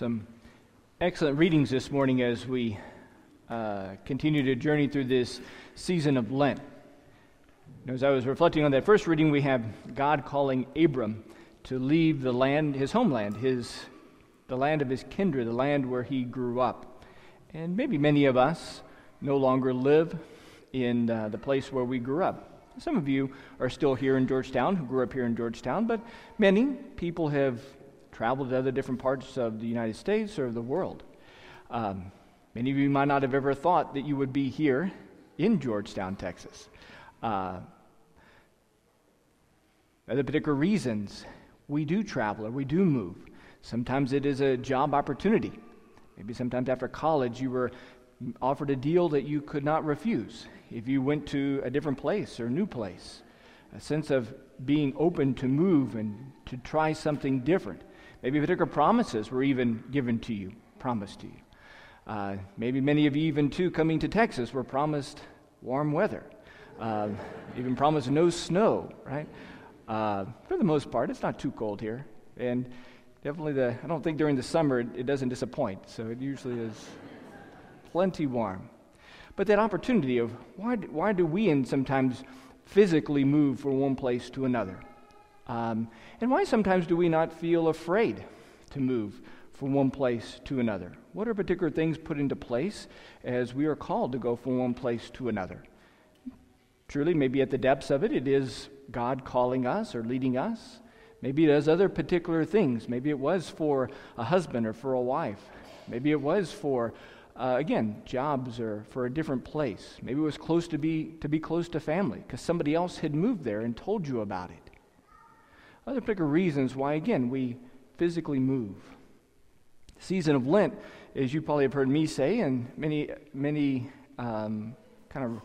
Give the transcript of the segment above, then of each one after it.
Some excellent readings this morning as we uh, continue to journey through this season of Lent. As I was reflecting on that first reading, we have God calling Abram to leave the land, his homeland, his, the land of his kindred, the land where he grew up. And maybe many of us no longer live in uh, the place where we grew up. Some of you are still here in Georgetown, who grew up here in Georgetown, but many people have traveled to other different parts of the United States or the world. Um, many of you might not have ever thought that you would be here in Georgetown, Texas. Uh, other particular reasons we do travel or we do move. Sometimes it is a job opportunity. Maybe sometimes after college you were offered a deal that you could not refuse if you went to a different place or a new place. A sense of being open to move and to try something different. Maybe particular promises were even given to you, promised to you. Uh, maybe many of you, even too, coming to Texas, were promised warm weather, uh, even promised no snow, right? Uh, for the most part, it's not too cold here. And definitely, the, I don't think during the summer it, it doesn't disappoint. So it usually is plenty warm. But that opportunity of why, why do we and sometimes physically move from one place to another? Um, and why sometimes do we not feel afraid to move from one place to another? What are particular things put into place as we are called to go from one place to another? Truly, maybe at the depths of it, it is God calling us or leading us. Maybe it is other particular things. Maybe it was for a husband or for a wife. Maybe it was for, uh, again, jobs or for a different place. Maybe it was close to be, to be close to family because somebody else had moved there and told you about it other particular reasons why, again, we physically move. The season of Lent, as you probably have heard me say, and many, many um, kind of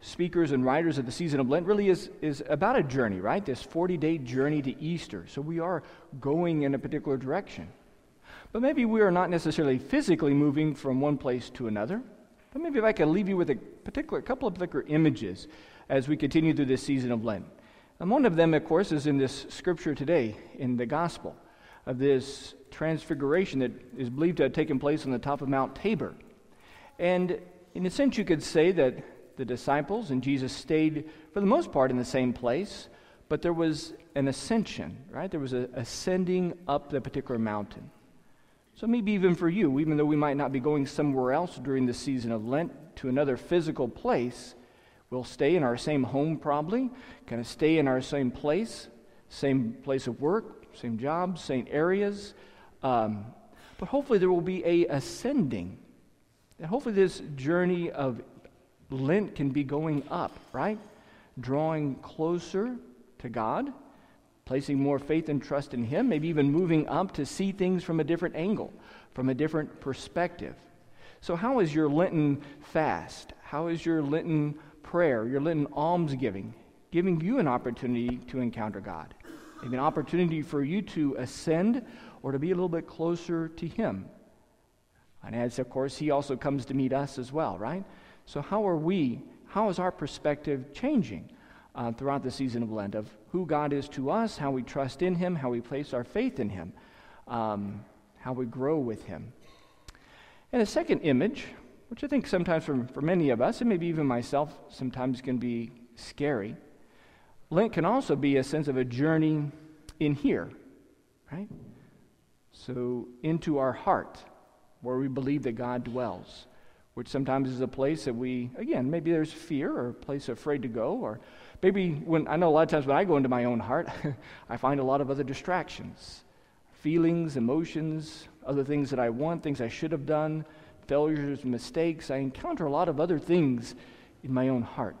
speakers and writers of the season of Lent, really is, is about a journey, right? This 40 day journey to Easter. So we are going in a particular direction. But maybe we are not necessarily physically moving from one place to another. But maybe if I could leave you with a particular couple of particular images as we continue through this season of Lent. And one of them, of course, is in this scripture today in the gospel of this transfiguration that is believed to have taken place on the top of Mount Tabor. And in a sense, you could say that the disciples and Jesus stayed, for the most part, in the same place, but there was an ascension, right? There was a ascending up the particular mountain. So maybe even for you, even though we might not be going somewhere else during the season of Lent to another physical place, We'll stay in our same home, probably, kind of stay in our same place, same place of work, same job, same areas. Um, but hopefully, there will be a ascending. And hopefully, this journey of Lent can be going up, right? Drawing closer to God, placing more faith and trust in Him, maybe even moving up to see things from a different angle, from a different perspective. So, how is your Lenten fast? How is your Lenten prayer, your Lenten almsgiving, giving you an opportunity to encounter God, maybe an opportunity for you to ascend or to be a little bit closer to Him. And as, of course, He also comes to meet us as well, right? So, how are we, how is our perspective changing uh, throughout the season of Lent of who God is to us, how we trust in Him, how we place our faith in Him, um, how we grow with Him? And a second image which I think sometimes for, for many of us, and maybe even myself, sometimes can be scary. Lent can also be a sense of a journey in here, right? So, into our heart, where we believe that God dwells, which sometimes is a place that we, again, maybe there's fear or a place afraid to go, or maybe when, I know a lot of times when I go into my own heart, I find a lot of other distractions feelings, emotions, other things that I want, things I should have done failures, mistakes. I encounter a lot of other things in my own heart.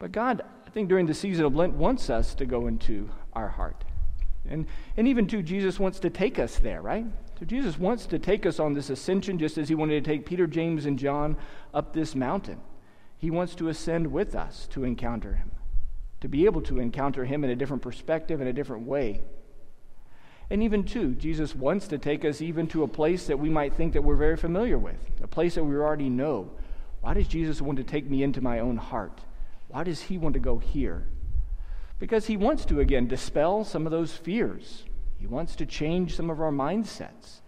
But God, I think during the season of Lent, wants us to go into our heart. And, and even too, Jesus wants to take us there, right? So Jesus wants to take us on this ascension just as he wanted to take Peter, James, and John up this mountain. He wants to ascend with us to encounter him, to be able to encounter him in a different perspective, in a different way. And even too, Jesus wants to take us even to a place that we might think that we're very familiar with, a place that we already know. Why does Jesus want to take me into my own heart? Why does he want to go here? Because he wants to, again, dispel some of those fears. He wants to change some of our mindsets.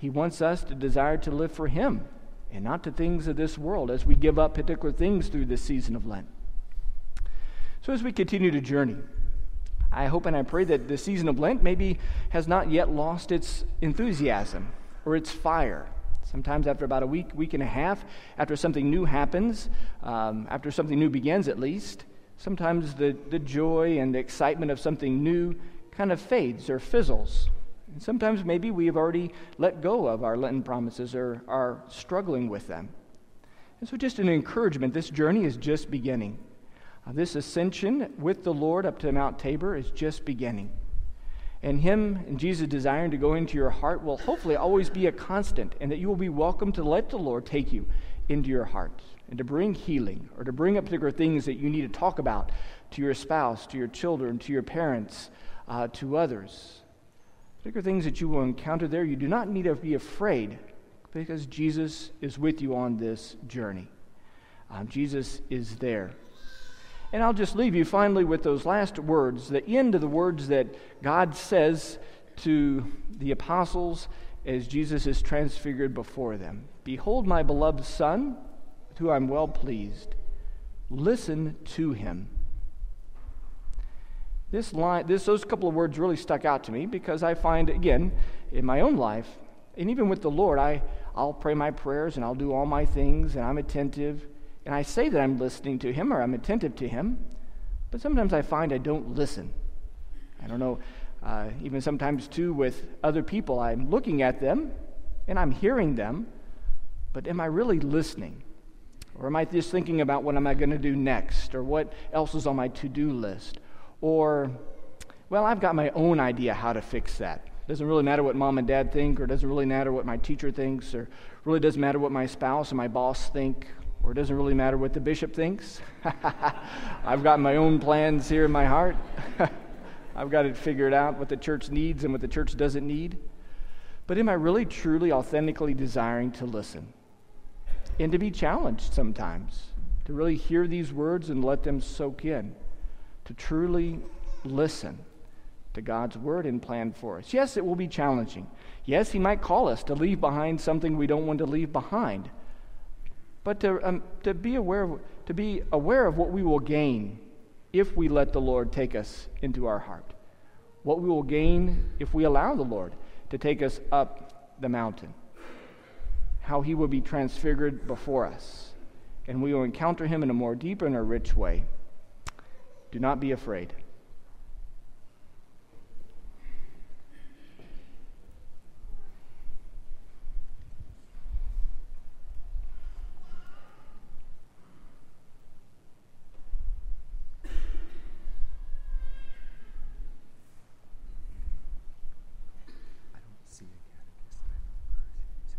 He wants us to desire to live for Him and not to things of this world as we give up particular things through this season of Lent. So, as we continue to journey, I hope and I pray that the season of Lent maybe has not yet lost its enthusiasm or its fire. Sometimes, after about a week, week and a half, after something new happens, um, after something new begins at least, sometimes the, the joy and the excitement of something new kind of fades or fizzles. And sometimes maybe we have already let go of our Lenten promises or are struggling with them. And so, just an encouragement this journey is just beginning. Uh, this ascension with the Lord up to Mount Tabor is just beginning. And Him and Jesus desiring to go into your heart will hopefully always be a constant, and that you will be welcome to let the Lord take you into your heart and to bring healing or to bring up particular things that you need to talk about to your spouse, to your children, to your parents, uh, to others. Particular things that you will encounter there, you do not need to be afraid because Jesus is with you on this journey. Um, Jesus is there. And I'll just leave you finally with those last words, the end of the words that God says to the apostles as Jesus is transfigured before them Behold, my beloved Son, with whom I'm well pleased. Listen to him. This line, this, those couple of words really stuck out to me because I find, again, in my own life, and even with the Lord, I, I'll pray my prayers and I'll do all my things and I'm attentive and I say that I'm listening to him or I'm attentive to him, but sometimes I find I don't listen. I don't know, uh, even sometimes too with other people, I'm looking at them and I'm hearing them, but am I really listening? Or am I just thinking about what am I going to do next or what else is on my to do list? Or, well, I've got my own idea how to fix that. Doesn't really matter what mom and dad think, or doesn't really matter what my teacher thinks, or really doesn't matter what my spouse and my boss think, or it doesn't really matter what the bishop thinks. I've got my own plans here in my heart. I've got it figured out what the church needs and what the church doesn't need. But am I really, truly, authentically desiring to listen? And to be challenged sometimes, to really hear these words and let them soak in, to truly listen to God's word and plan for us. Yes, it will be challenging. Yes, He might call us to leave behind something we don't want to leave behind but to, um, to, be aware of, to be aware of what we will gain if we let the Lord take us into our heart. What we will gain if we allow the Lord to take us up the mountain. How he will be transfigured before us. And we will encounter him in a more deep and a rich way. Do not be afraid.